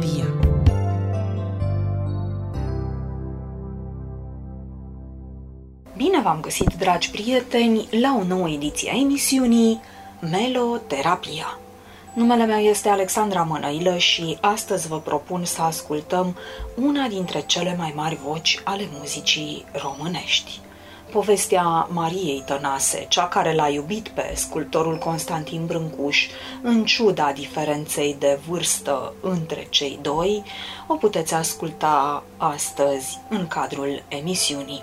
Terapia Bine v-am găsit, dragi prieteni, la o nouă ediție a emisiunii Meloterapia. Numele meu este Alexandra Mănăilă și astăzi vă propun să ascultăm una dintre cele mai mari voci ale muzicii românești – Povestea Mariei Tănase, cea care l-a iubit pe sculptorul Constantin Brâncuș, în ciuda diferenței de vârstă între cei doi, o puteți asculta astăzi în cadrul emisiunii.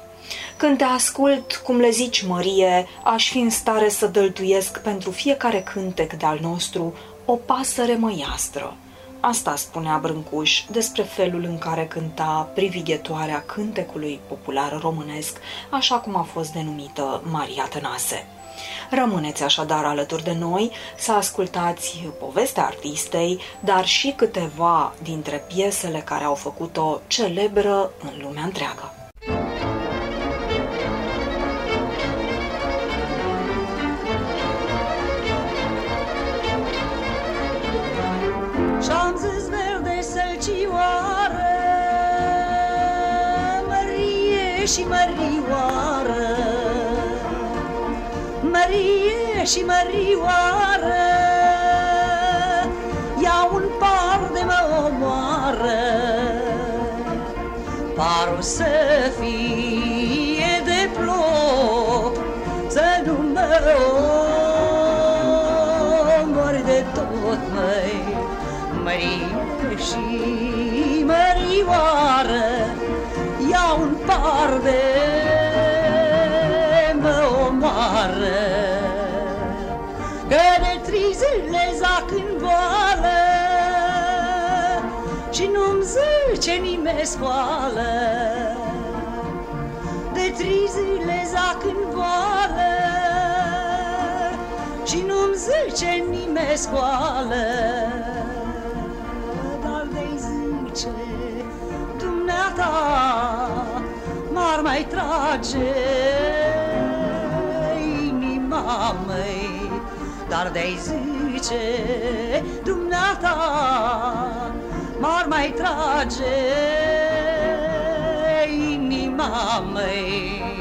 Când te ascult, cum le zici, Mărie, aș fi în stare să dăltuiesc pentru fiecare cântec de-al nostru o pasăre măiastră – Asta spunea Brâncuș despre felul în care cânta privighetoarea cântecului popular românesc, așa cum a fost denumită Maria Tănase. Rămâneți așadar alături de noi să ascultați povestea artistei, dar și câteva dintre piesele care au făcut-o celebră în lumea întreagă. Și mărioară. Mărie și mărioară Ia un par de mă omoară. Parul să fie de plop Să nu mă omori de tot, măi Mărie și mărioară Ia un par de mă omoară. Că de trei zile zac în boală Și nu-mi zice nimeni scoală. De trei zile zac în boală Și nu-mi zice nimeni scoală m-ar mai trage inima mei, dar de-ai zice dumneata m-ar mai trage inima mei.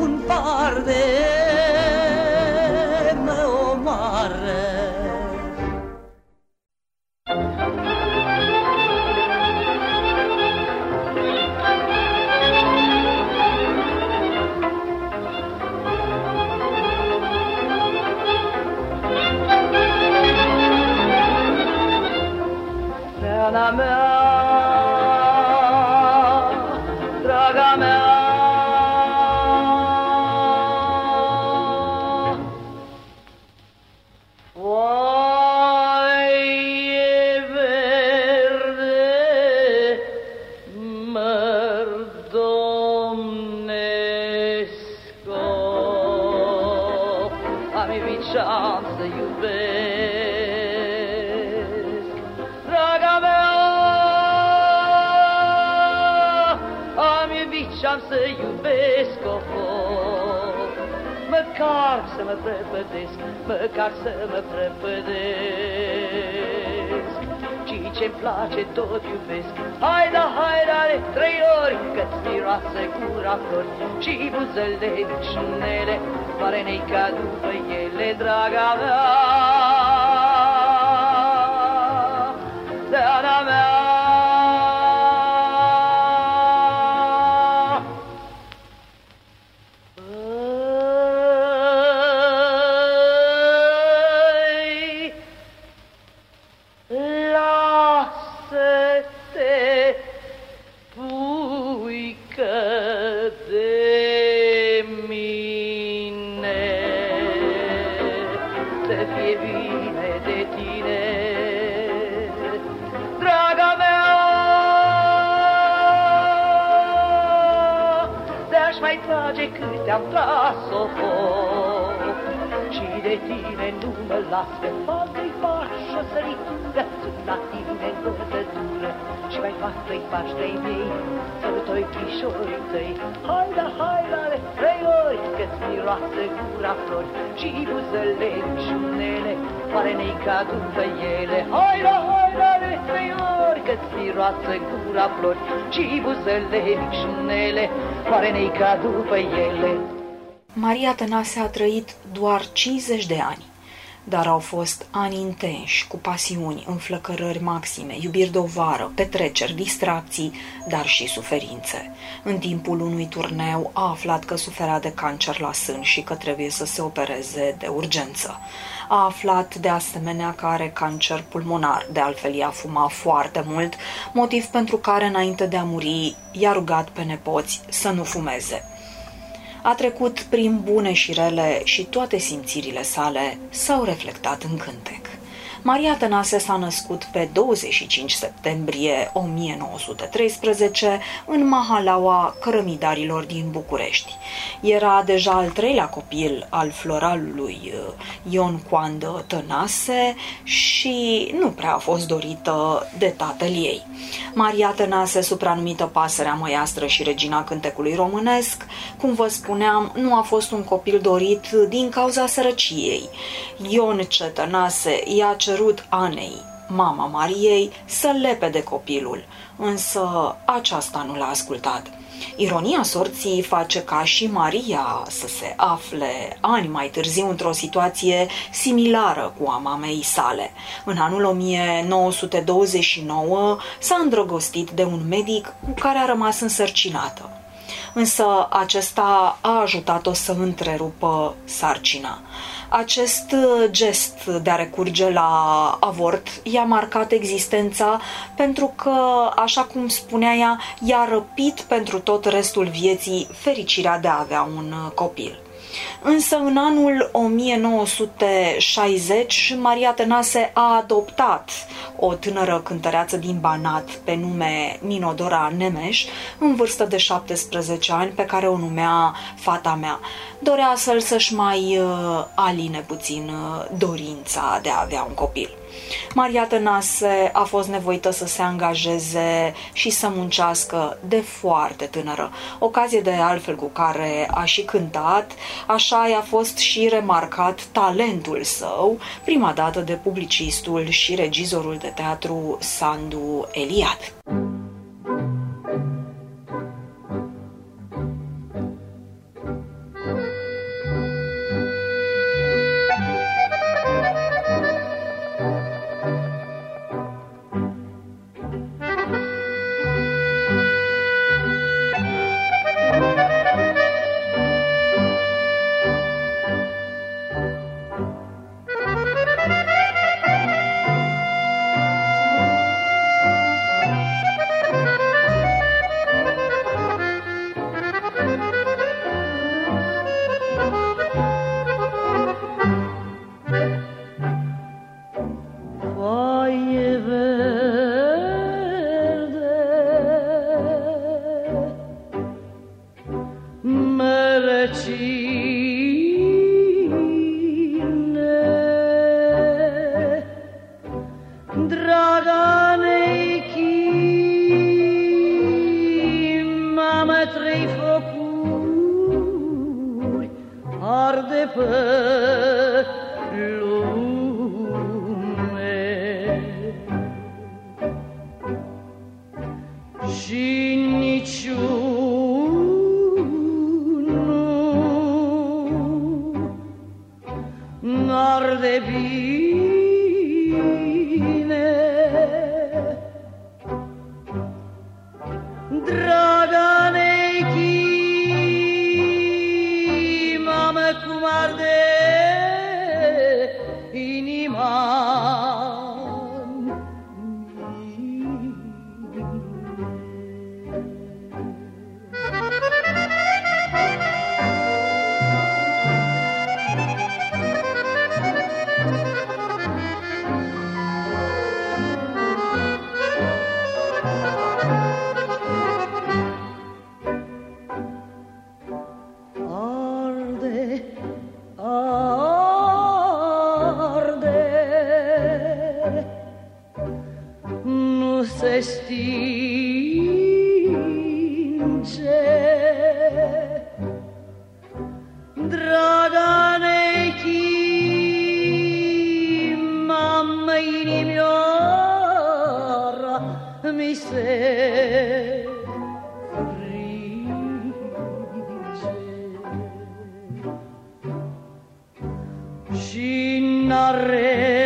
Un par de de tine nu mă las pe faltă-i faci o săritură Sunt la tine în gătătură Și mai fac trei pași de mei Sărbători pișorii tăi. Hai da, hai da, de trei ori Că-ți miroase gura flori. Și buzele mișunele Oare ne-i ca după ele? Hai da, hai da, de trei ori Că-ți miroase gura flori. Și buzele mișunele Oare ne-i ca după ele Maria Tănase a trăit doar 50 de ani dar au fost ani intenși, cu pasiuni, înflăcărări maxime, iubiri de vară, petreceri, distracții, dar și suferințe. În timpul unui turneu a aflat că suferea de cancer la sân și că trebuie să se opereze de urgență. A aflat de asemenea că are cancer pulmonar, de altfel ea fuma foarte mult, motiv pentru care înainte de a muri i-a rugat pe nepoți să nu fumeze a trecut prin bune și rele și toate simțirile sale s-au reflectat în cântec. Maria Tănase s-a născut pe 25 septembrie 1913 în Mahalaua Cărămidarilor din București. Era deja al treilea copil al floralului uh, Ion Coandă Tănase și nu prea a fost dorită de tatăl ei. Maria Tănase, supranumită pasărea măiastră și regina cântecului românesc, cum vă spuneam, nu a fost un copil dorit din cauza sărăciei. Ion ce Tănase i-a cerut Anei, mama Mariei, să lepe de copilul, însă aceasta nu l-a ascultat. Ironia sorții face ca și Maria să se afle ani mai târziu într-o situație similară cu a mamei sale. În anul 1929 s-a îndrăgostit de un medic cu care a rămas însărcinată însă acesta a ajutat-o să întrerupă sarcina. Acest gest de a recurge la avort i-a marcat existența pentru că, așa cum spunea ea, i-a răpit pentru tot restul vieții fericirea de a avea un copil. Însă în anul 1960 Maria Tănase a adoptat o tânără cântăreață din Banat pe nume Minodora Nemeș în vârstă de 17 ani pe care o numea fata mea. Dorea astfel să-și mai uh, aline puțin uh, dorința de a avea un copil. Maria Tănase a fost nevoită să se angajeze și să muncească de foarte tânără, ocazie de altfel cu care a și cântat, așa i-a fost și remarcat talentul său, prima dată de publicistul și regizorul de teatru Sandu Eliad. stinge și n-are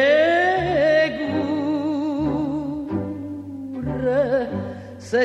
gură să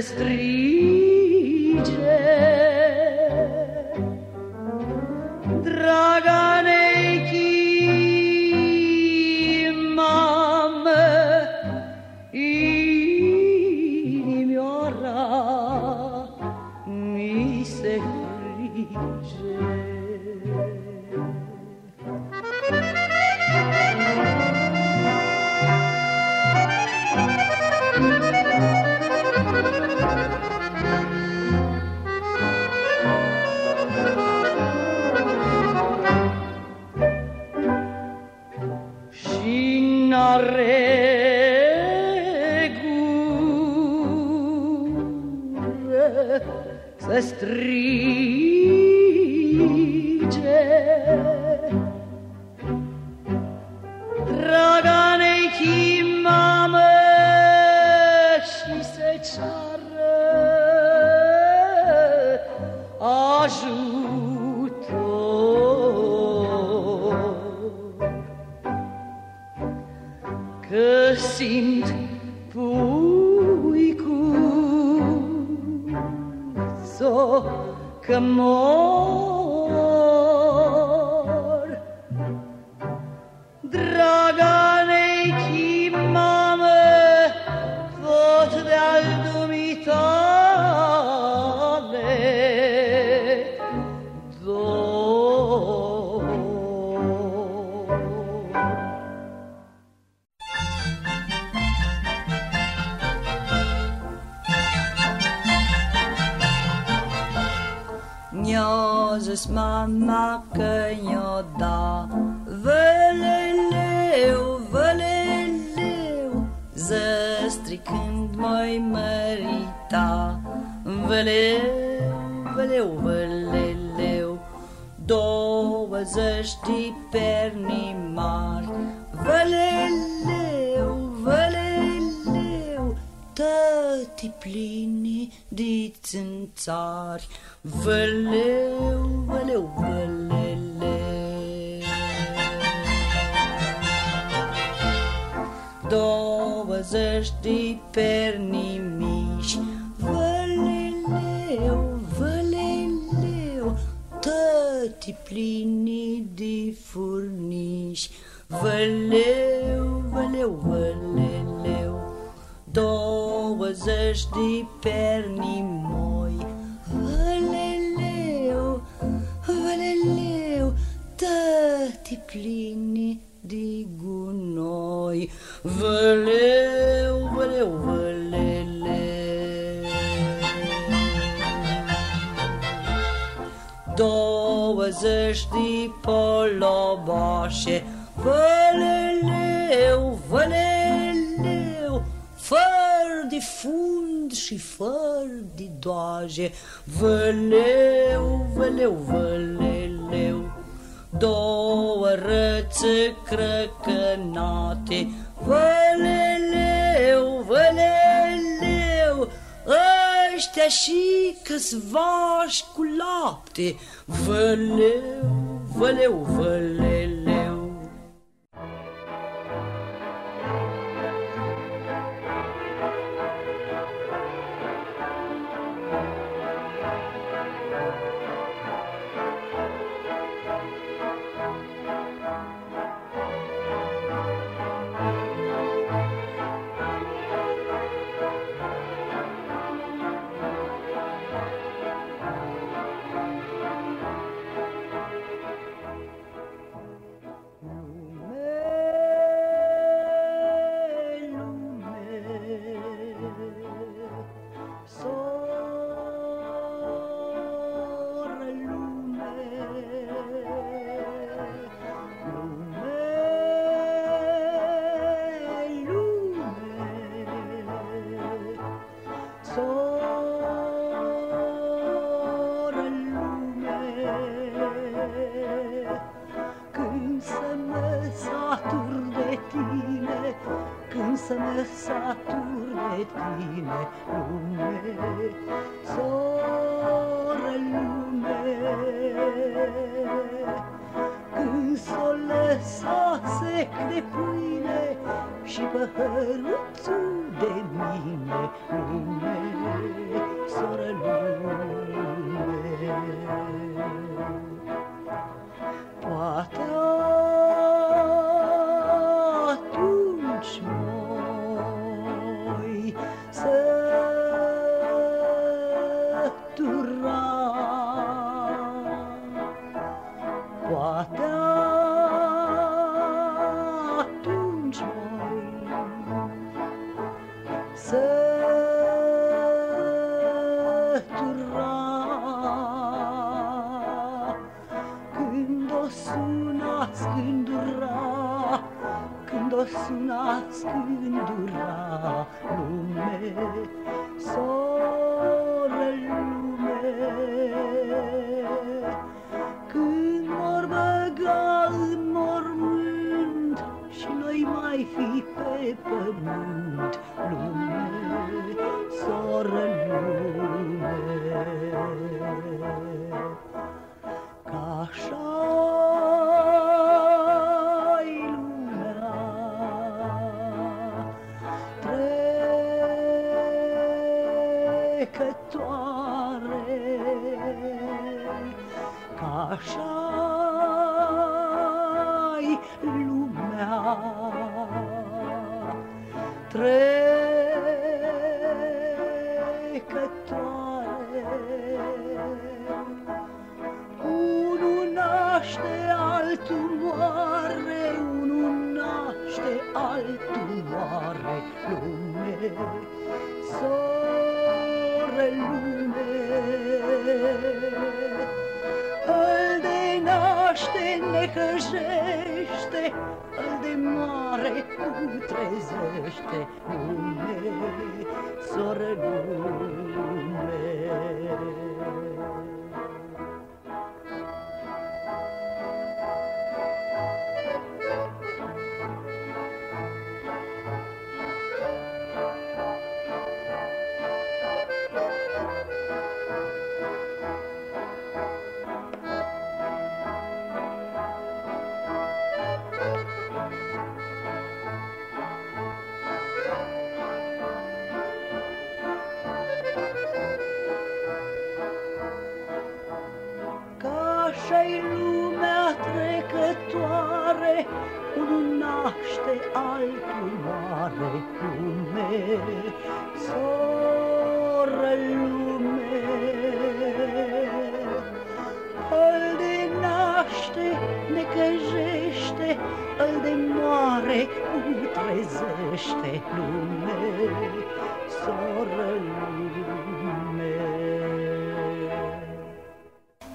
Njo zis mama că njo da. Văleleu, văleleu Ză stricând mai mărita. Văleu, văleu, văleleu Douăzeci de perni mari Văleleu, văleleu Tăti plini de țânțari Văleu, văleu, văleleu Douăzeci de perni mici Văleleu, văleleu Tăti plini de furnici Văleu, văleu, văleleu Douăzeci de perni Tăti plini de gunoi. Văleu, văleu, văleleu Douăzeci de poloboșe Văleleu, văleleu. Fără de fund și fără de doaje. Văleu, văleu, văleleu Două rățe crăcănate Văleleu, văleleu. Ăștia și câțivași cu lapte. Văleu, văleu, văleleu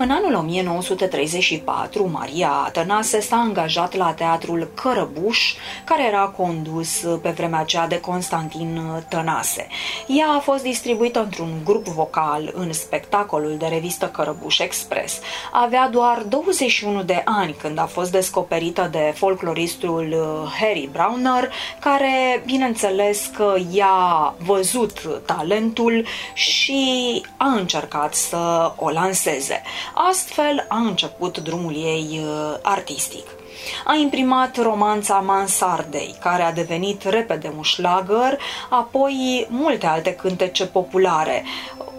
În anul 1934, Maria Tănase s-a angajat la teatrul Cărăbuș, care era condus pe vremea aceea de Constantin Tănase. Ea a fost distribuită într-un grup vocal în spectacolul de revistă Cărăbuș Express. Avea doar 21 de ani când a fost descoperită de folcloristul Harry Browner, care, bineînțeles că i-a văzut talentul și a încercat să o lanseze. Astfel a început drumul ei uh, artistic. A imprimat romanța Mansardei, care a devenit repede un șlagăr, apoi multe alte cântece populare.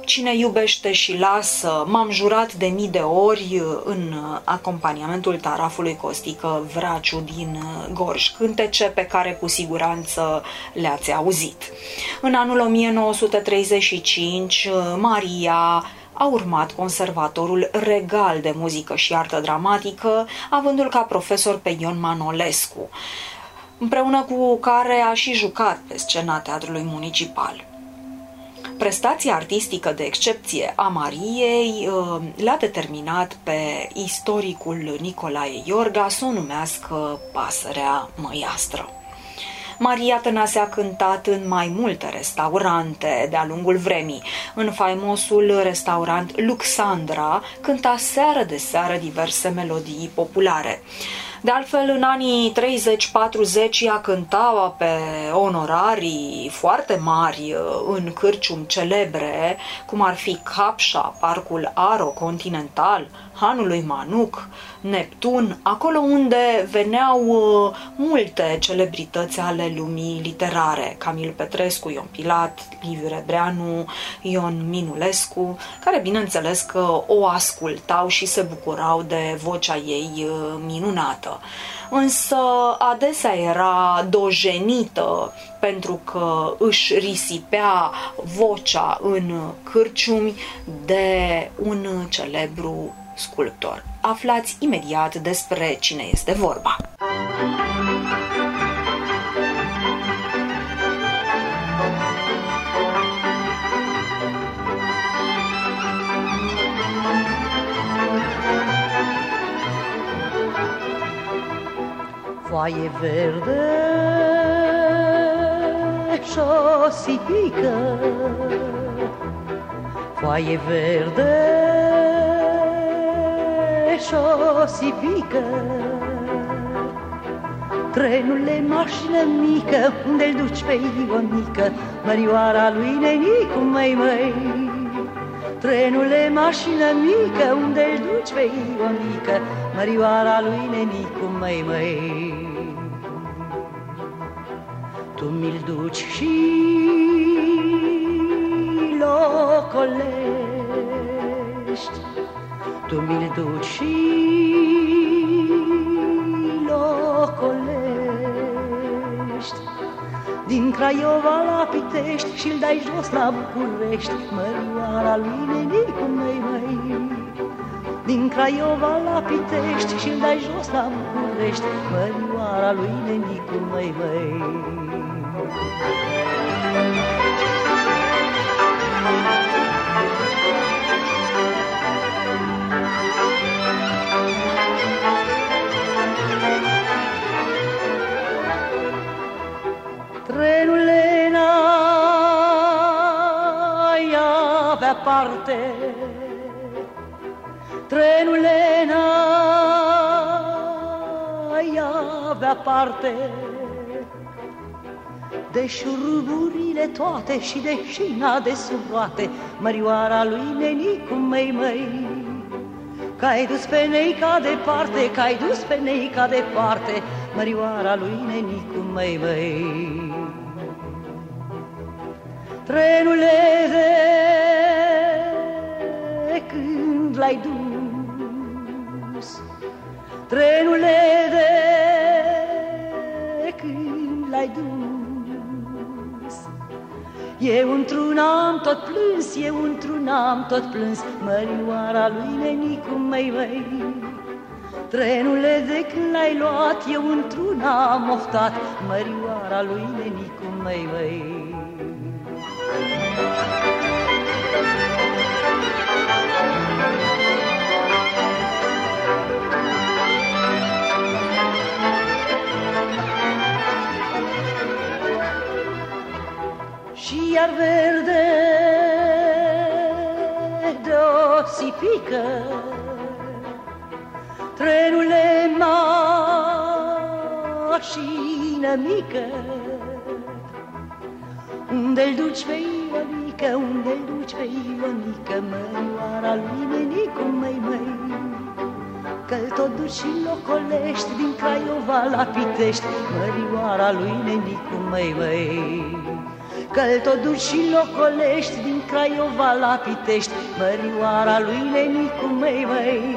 Cine iubește și lasă, m-am jurat de mii de ori în acompaniamentul tarafului Costică Vraciu din Gorj, cântece pe care cu siguranță le-ați auzit. În anul 1935, Maria a urmat conservatorul regal de muzică și artă dramatică, avându-l ca profesor pe Ion Manolescu, împreună cu care a și jucat pe scena teatrului municipal. Prestația artistică de excepție a Mariei uh, l-a determinat pe istoricul Nicolae Iorga să o numească pasărea măiastră. Maria Tănase a cântat în mai multe restaurante de-a lungul vremii. În faimosul restaurant Luxandra cânta seară de seară diverse melodii populare. De altfel, în anii 30-40 ea cânta pe onorarii foarte mari uh, în cârcium celebre, cum ar fi Capșa, Parcul Aro Continental, Hanul lui Manuc, Neptun, acolo unde veneau uh, multe celebrități ale lumii literare, Camil Petrescu, Ion Pilat, Liviu Rebreanu, Ion Minulescu, care bineînțeles că o ascultau și se bucurau de vocea ei uh, minunată. Însă adesea era dojenită pentru că își risipea vocea în cârciumi de un celebru sculptor. Aflați imediat despre cine este vorba. Foaie verde și pică Foaie verde șosifică Trenule, mașină mică, unde-l duci pe Ionică, Mărioara lui Nenicu, măi, măi. Trenule, mașină mică, unde-l duci pe Ionică, Mărioara lui Nenicu, măi, măi. Tu mi-l duci și locolești, tu mi-l duci și locolești. Din Craiova la Pitești și-l dai jos la București Mărioara lui Nenicu măi măi. Din Craiova la Pitești și-l dai jos la București Mărioara lui Nenicu măi măi. Trenule avea parte Trenule n-ai avea parte de șuruburile toate și de șina de sub roate, Mărioara lui Nenicu măi măi. Că-ai dus pe neica departe, că-ai dus pe neica departe, Mărioara lui Nenicu măi măi. Trenule de când l-ai dus, Trenule de când l-ai dus, Eu într-un am tot plâns, eu într-un am tot plâns, Mărioara lui Nenicu măi măi. Trenule de când l-ai luat, eu într-un am oftat, Mărioara lui Nenicu măi măi. Și iar verde de o sipică, Trenule mașină mică, unde-l duci pe Ionică, unde-l duci pe Ionică, măioara lui Nenicu, măi, măi. Că-l tot duci și locolești din Craiova la Pitești, mărioara lui Nenicu, măi, măi. Că-l tot duci și locolești din Craiova la Pitești, mărioara lui Nenicu, măi, măi.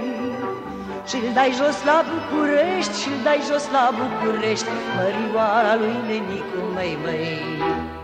Și-l dai jos la București, și-l dai jos la București, mărioara lui Nenicu, măi, măi.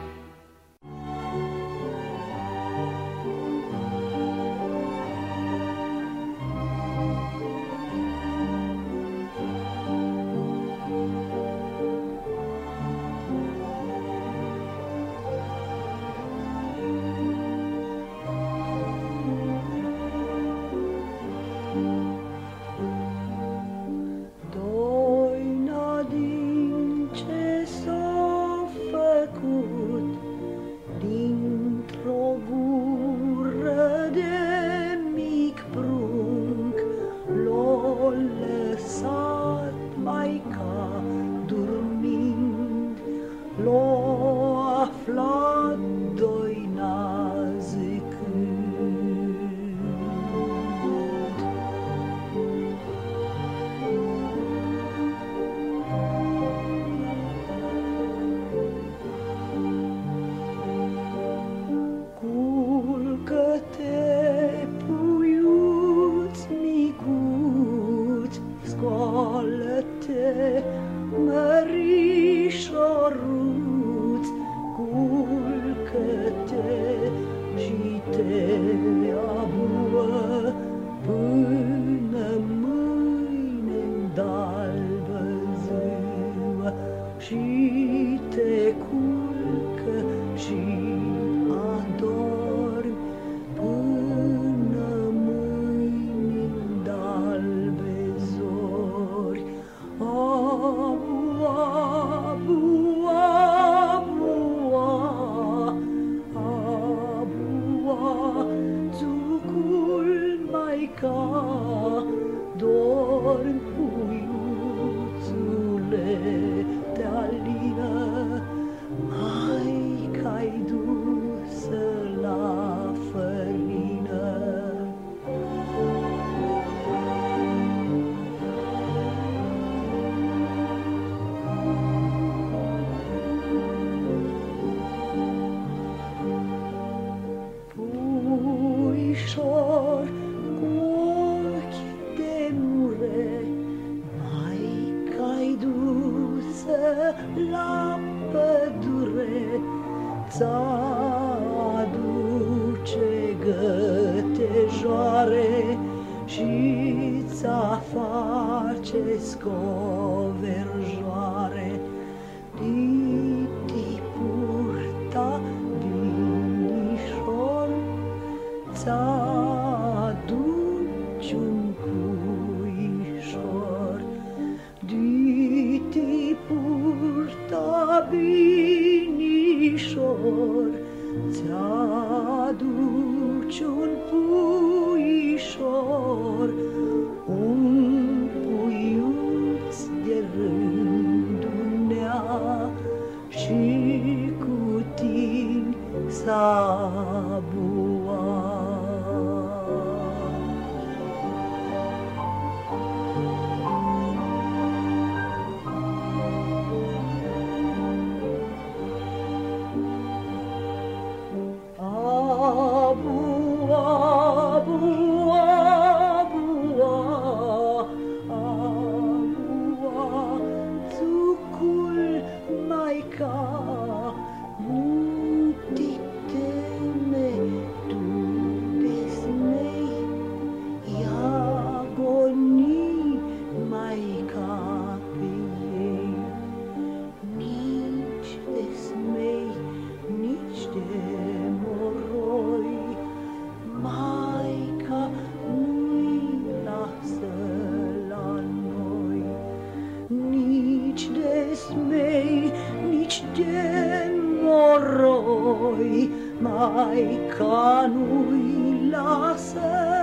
Maica nu-i lasă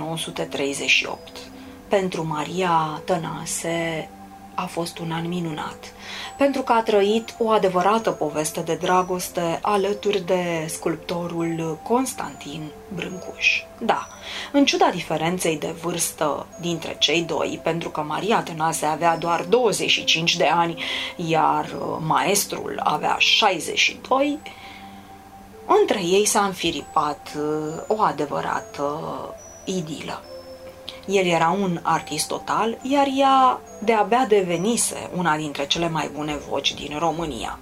1938. Pentru Maria Tănase a fost un an minunat, pentru că a trăit o adevărată poveste de dragoste alături de sculptorul Constantin Brâncuș. Da, în ciuda diferenței de vârstă dintre cei doi, pentru că Maria Tănase avea doar 25 de ani, iar maestrul avea 62, între ei s-a înfiripat o adevărată idilă. El era un artist total, iar ea de-abia devenise una dintre cele mai bune voci din România.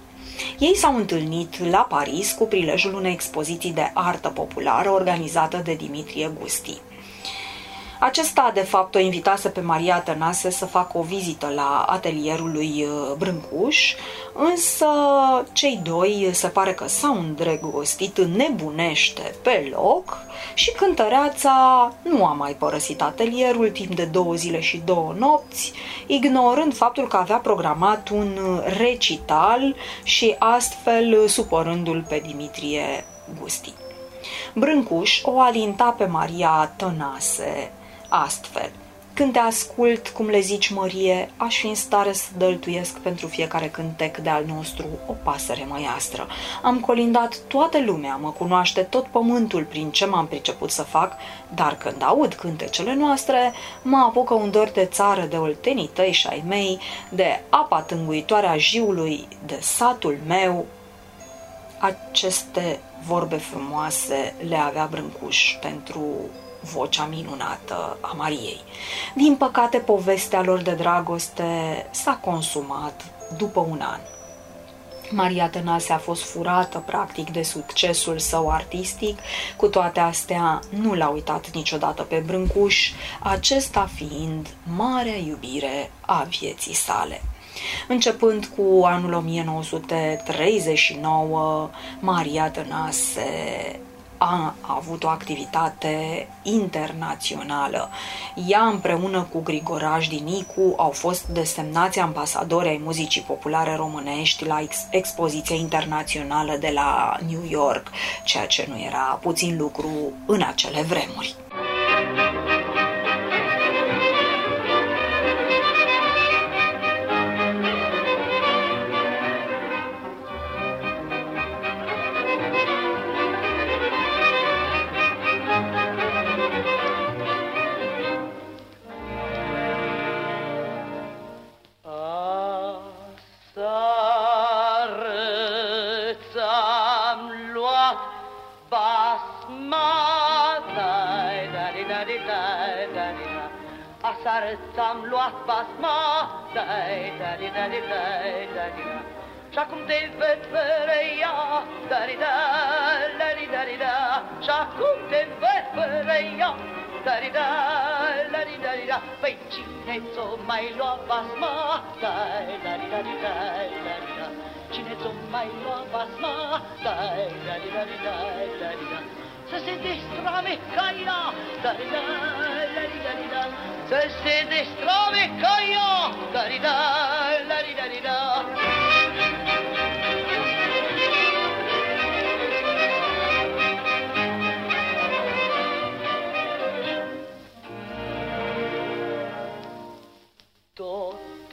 Ei s-au întâlnit la Paris cu prilejul unei expoziții de artă populară organizată de Dimitrie Gusti. Acesta, de fapt, o invitase pe Maria Tănase să facă o vizită la atelierul lui uh, Brâncuș, însă cei doi se pare că s-au îndrăgostit nebunește pe loc și cântăreața nu a mai părăsit atelierul timp de două zile și două nopți, ignorând faptul că avea programat un recital și astfel supărându-l pe Dimitrie Gusti. Brâncuș o alinta pe Maria Tănase, astfel. Când te ascult, cum le zici, Mărie, aș fi în stare să dăltuiesc pentru fiecare cântec de al nostru o pasăre măiastră. Am colindat toată lumea, mă cunoaște tot pământul prin ce m-am priceput să fac, dar când aud cântecele noastre, mă apucă un dor de țară, de oltenii tăi și ai mei, de apa tânguitoare a jiului, de satul meu. Aceste vorbe frumoase le avea Brâncuș pentru vocea minunată a Mariei. Din păcate, povestea lor de dragoste s-a consumat după un an. Maria Tănase a fost furată practic de succesul său artistic, cu toate astea nu l-a uitat niciodată pe Brâncuș, acesta fiind marea iubire a vieții sale. Începând cu anul 1939, Maria Tănase a avut o activitate internațională. Ea împreună cu Grigoraș Dinicu au fost desemnați ambasadori ai muzicii populare românești la ex- expoziția internațională de la New York, ceea ce nu era puțin lucru în acele vremuri. mai lo basma dai la di da di dai la di da cinezzo mai lo basma dai la di da di dai la di da se siete strave caia da di la di da di da se siete strave caia dai di da la di da di da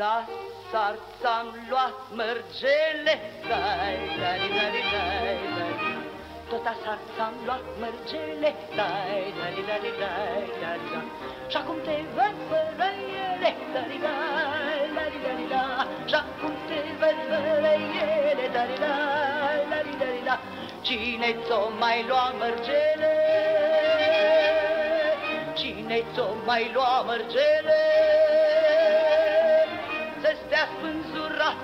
Tot asar ți-am luat mărgele, dai, dai-dai-dai, dai, tot asar ți-am luat mărgele, dai, dai-dai-dai, dai, dai, și acum te văd fără ele, da-di-da, da-di-da-di-da, și acum te văd fără ele, da-di-da, da-di-da-di-da, cine ți-o mai lua mărgele? Cine ți-o mai lua mărgele?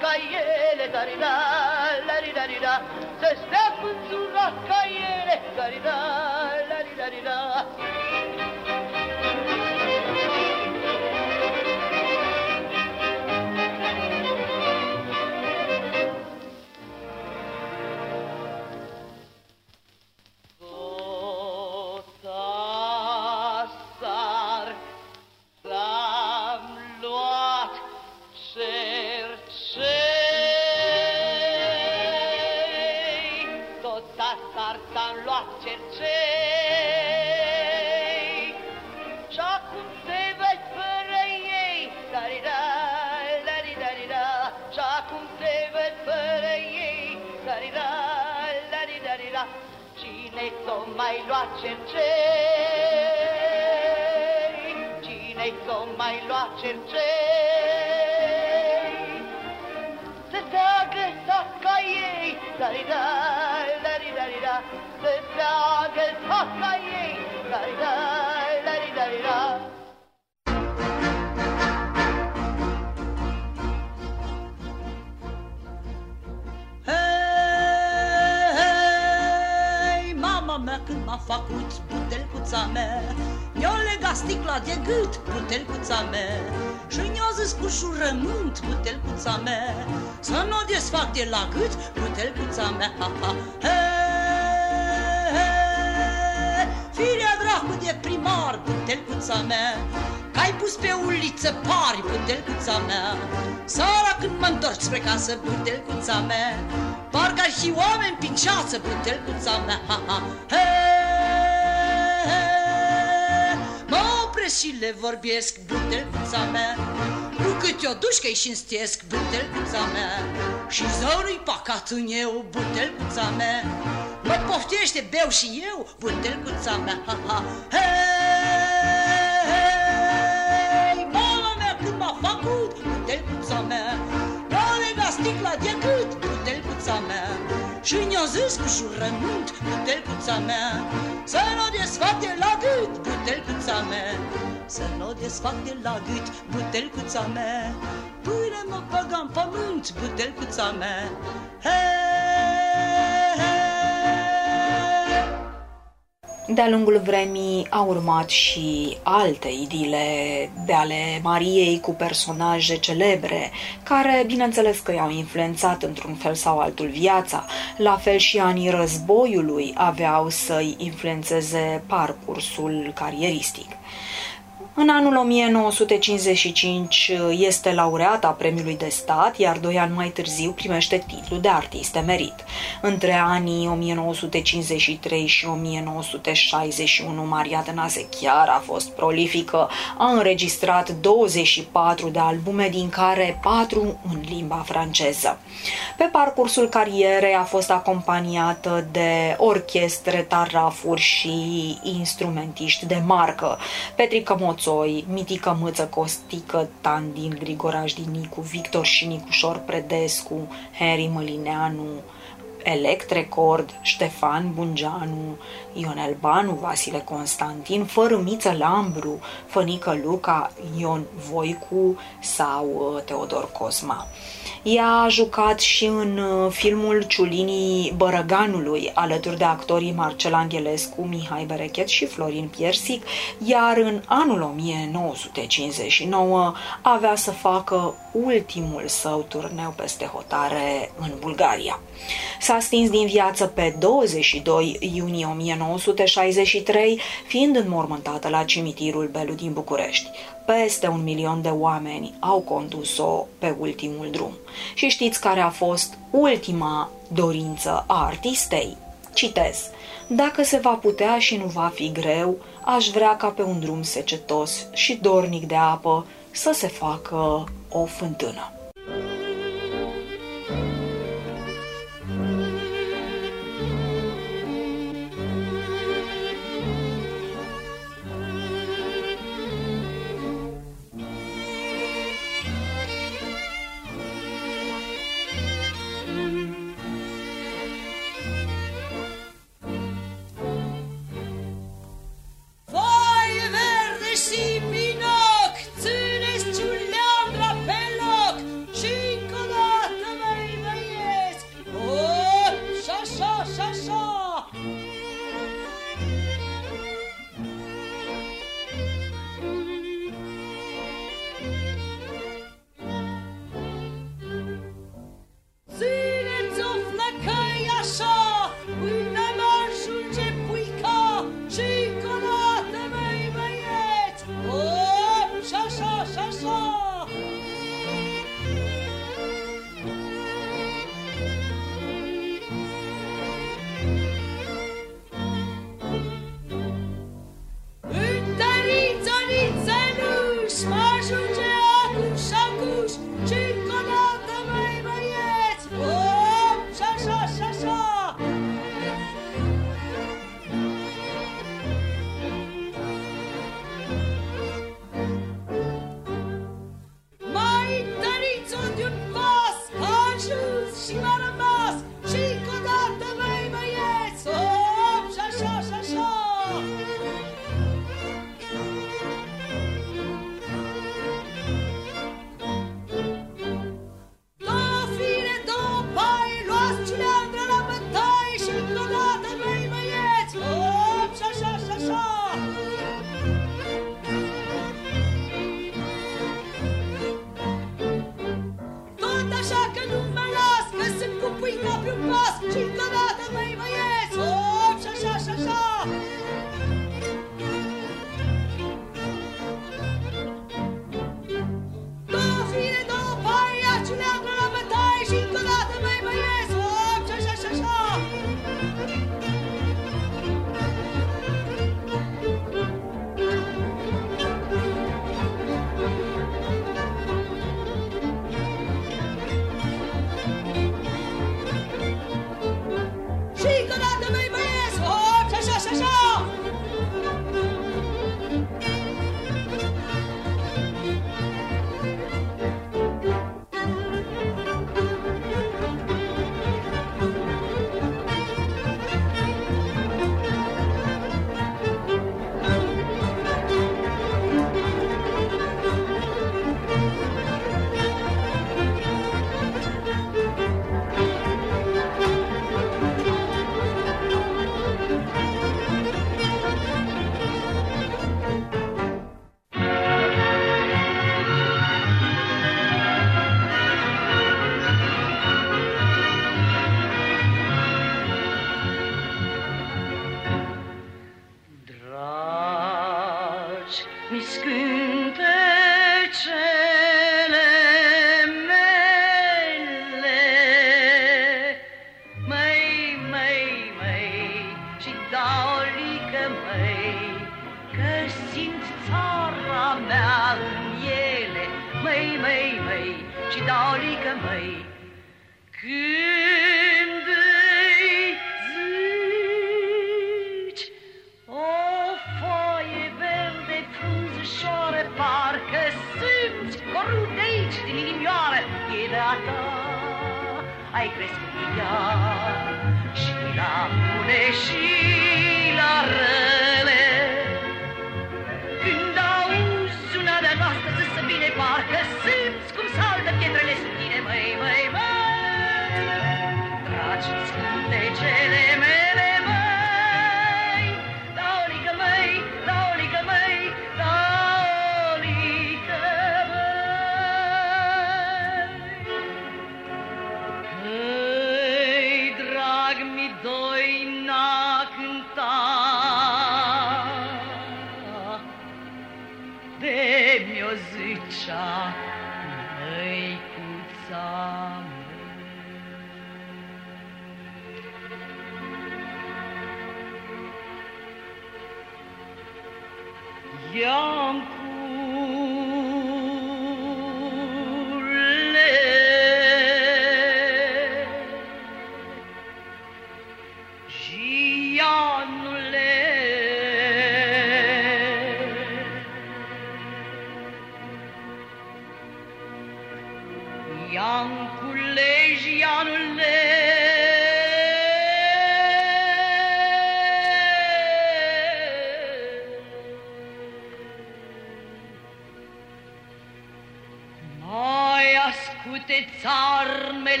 Spânzurat ca ele, da-di-da, da-di-da-di-da, să stea spânzurat ca făcut butelcuța mea. Mi-a legat sticla de gât butelcuța mea Și mi-a zis cu șurământ butelcuța mea. Să nu o desfac de la gât butelcuța mea. Ha, ha. He, he, Firea dracu de primar butelcuța mea Că-ai pus pe uliță pari butelcuța mea. Sara când mă întorc spre casă butelcuța mea Parcă ar fi oameni prin ceață butelcuța mea. Ha, ha. He, și le vorbesc butelcuța mea. Cu câte o dușcă-i și înstesc butelcuța mea. Și zărui pacat în eu butelcuța mea. Mă poftește, beu și eu butelcuța mea. Ha, ha. He, Și ne-a zis cu jurământ butelcuța mea Să nu desfac de la gât butelcuța mea. Să nu desfac de la gât butelcuța mea. Până mă băgam pământ butelcuța mea. Hei, De-a lungul vremii au urmat și alte idile de ale Mariei cu personaje celebre, care, bineînțeles că i-au influențat într-un fel sau altul viața. La fel și anii războiului aveau să-i influențeze parcursul carieristic. În anul 1955 este laureata premiului de stat, iar doi ani mai târziu primește titlul de artist emerit. Între anii 1953 și 1961, Maria Tănase chiar a fost prolifică. A înregistrat 24 de albume, din care 4 în limba franceză. Pe parcursul carierei a fost acompaniată de orchestre, tarafuri și instrumentiști de marcă. Petrică Moțu Soi, Mitică Mâță Costică, Tandin, Grigoraș Dinicu, Victor și Nicușor Predescu, Henry Mălineanu, Electrecord, Ștefan Bungeanu, Ionel Banu, Vasile Constantin, Fărâmiță Lambru, Fănică Luca, Ion Voicu sau uh, Teodor Cosma. Ea a jucat și în uh, filmul Ciulinii Bărăganului, alături de actorii Marcel Angelescu, Mihai Berechet și Florin Piersic, iar în anul 1959 avea să facă ultimul său turneu peste hotare în Bulgaria. S-a stins din viață pe 22 iunie 1963, fiind înmormântată la cimitirul Belu din București. Peste un milion de oameni au condus-o pe ultimul drum. Și știți care a fost ultima dorință a artistei? Citez. Dacă se va putea și nu va fi greu, aș vrea ca pe un drum secetos și dornic de apă să se facă o fântână.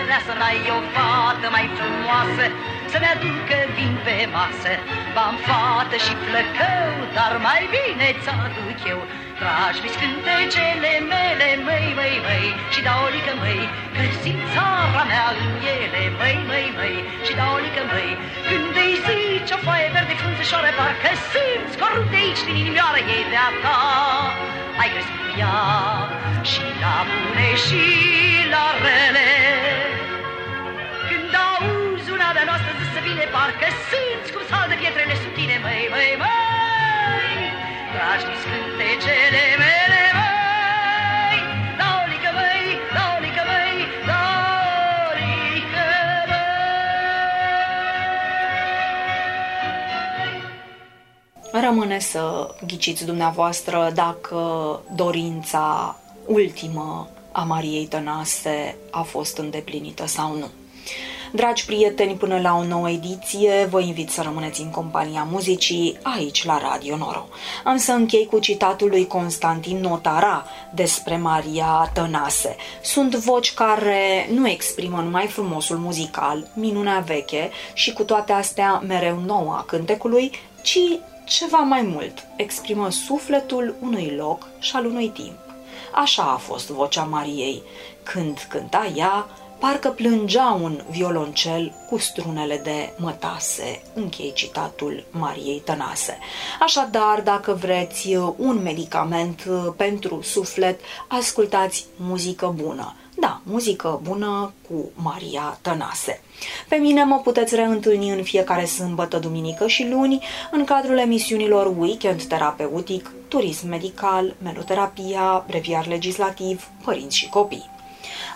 Lențe cârciumăreasă, n-ai o fată mai frumoasă, să-mi aducă vin pe masă. V-am fată și flăcău, dar mai bine ți-aduc eu, Dragi mi scântecele mele, măi, măi, măi, și dau o lică, măi, că simt țara mea în ele, măi, măi, măi, și dau o lică, măi, când îi zici o foaie verde frunzișoară, parcă simți corul de aici din inimioară, e de-a ta. Ai crescut cu ea și la bune și la rele. Când auzi una de-a noastră zisă bine, parcă simți cum saltă pietrele sub tine, măi, măi, măi, dragi mi scântecele mele, Rămâne să ghiciți dumneavoastră dacă dorința ultimă a Mariei Tănase a fost îndeplinită sau nu. Dragi prieteni, până la o nouă ediție, vă invit să rămâneți în compania muzicii aici la Radio Noro. Am să închei cu citatul lui Constantin Notara despre Maria Tănase. Sunt voci care nu exprimă numai frumosul muzical, minunea veche și cu toate astea mereu nouă a cântecului, ci ceva mai mult, exprimă sufletul unui loc și al unui timp. Așa a fost vocea Mariei. Când cânta ea, parcă plângea un violoncel cu strunele de mătase. Închei citatul Mariei Tănase. Așadar, dacă vreți un medicament pentru suflet, ascultați muzică bună. Da, muzică bună cu Maria Tănase. Pe mine mă puteți reîntâlni în fiecare sâmbătă, duminică și luni în cadrul emisiunilor Weekend Terapeutic, Turism Medical, Meloterapia, Breviar Legislativ, Părinți și Copii.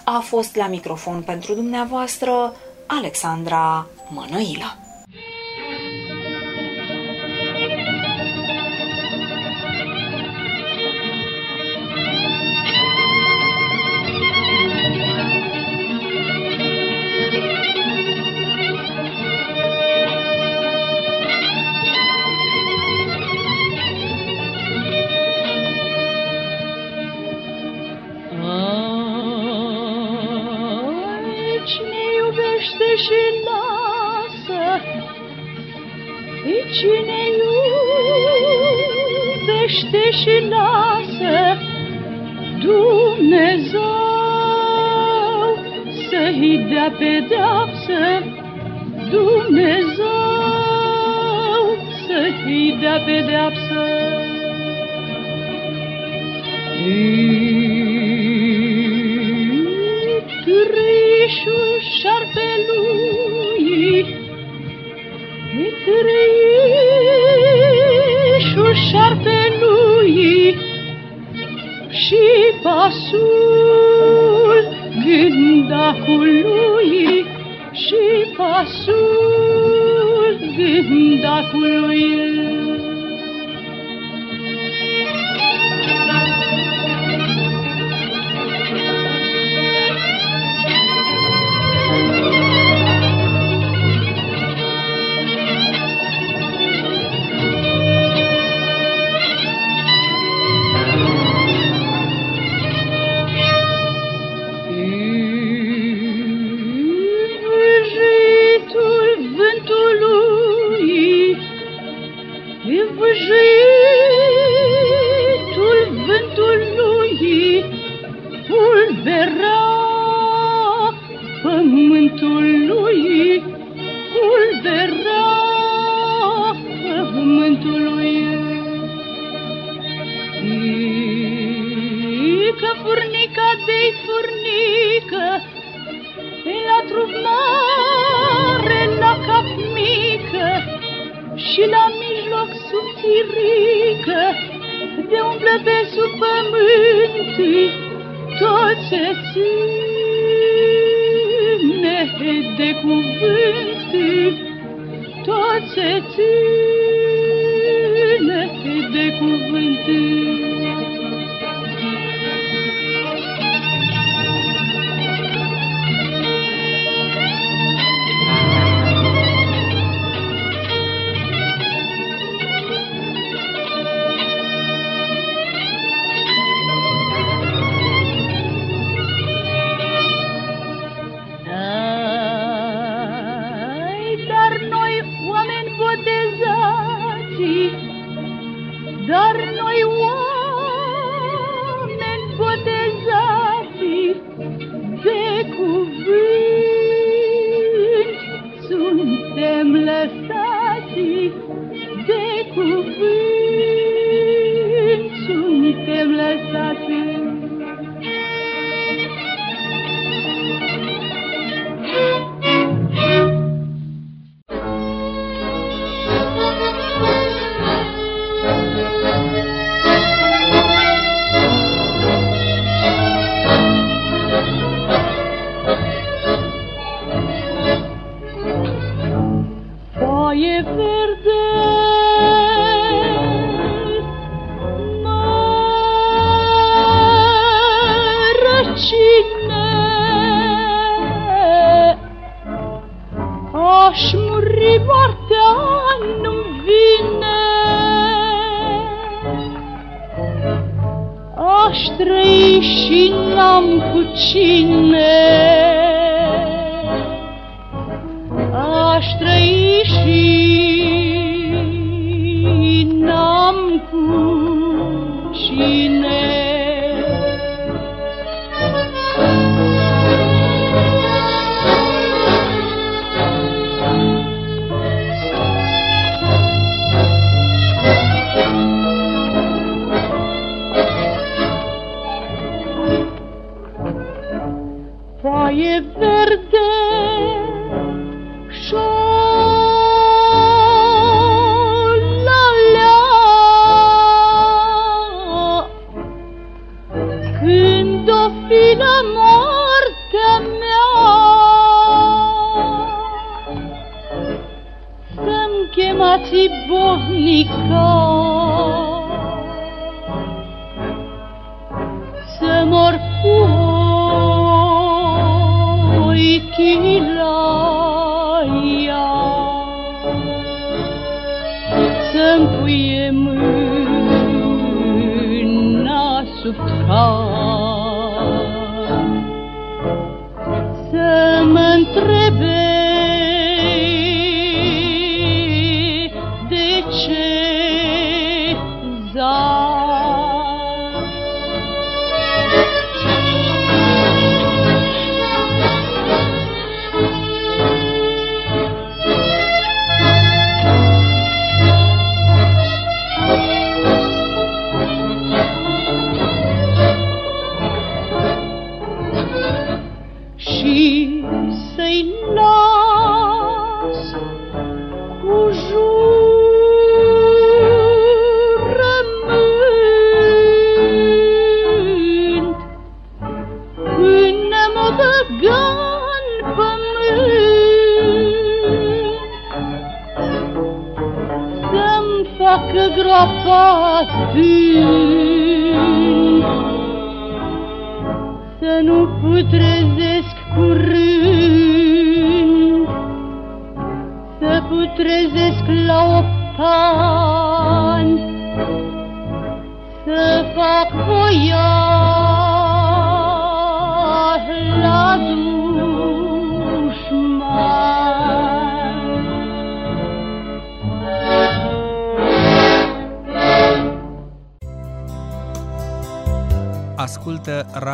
A fost la microfon pentru dumneavoastră Alexandra Mănăilă. și lasă Dumnezeu să-i dea pedeapsă, Dumnezeu să-i dea pedeapsă. Trișul șarpelul pasul gândacului și pasul gândacului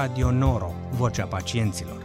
Radio Noro, vocea pacienților.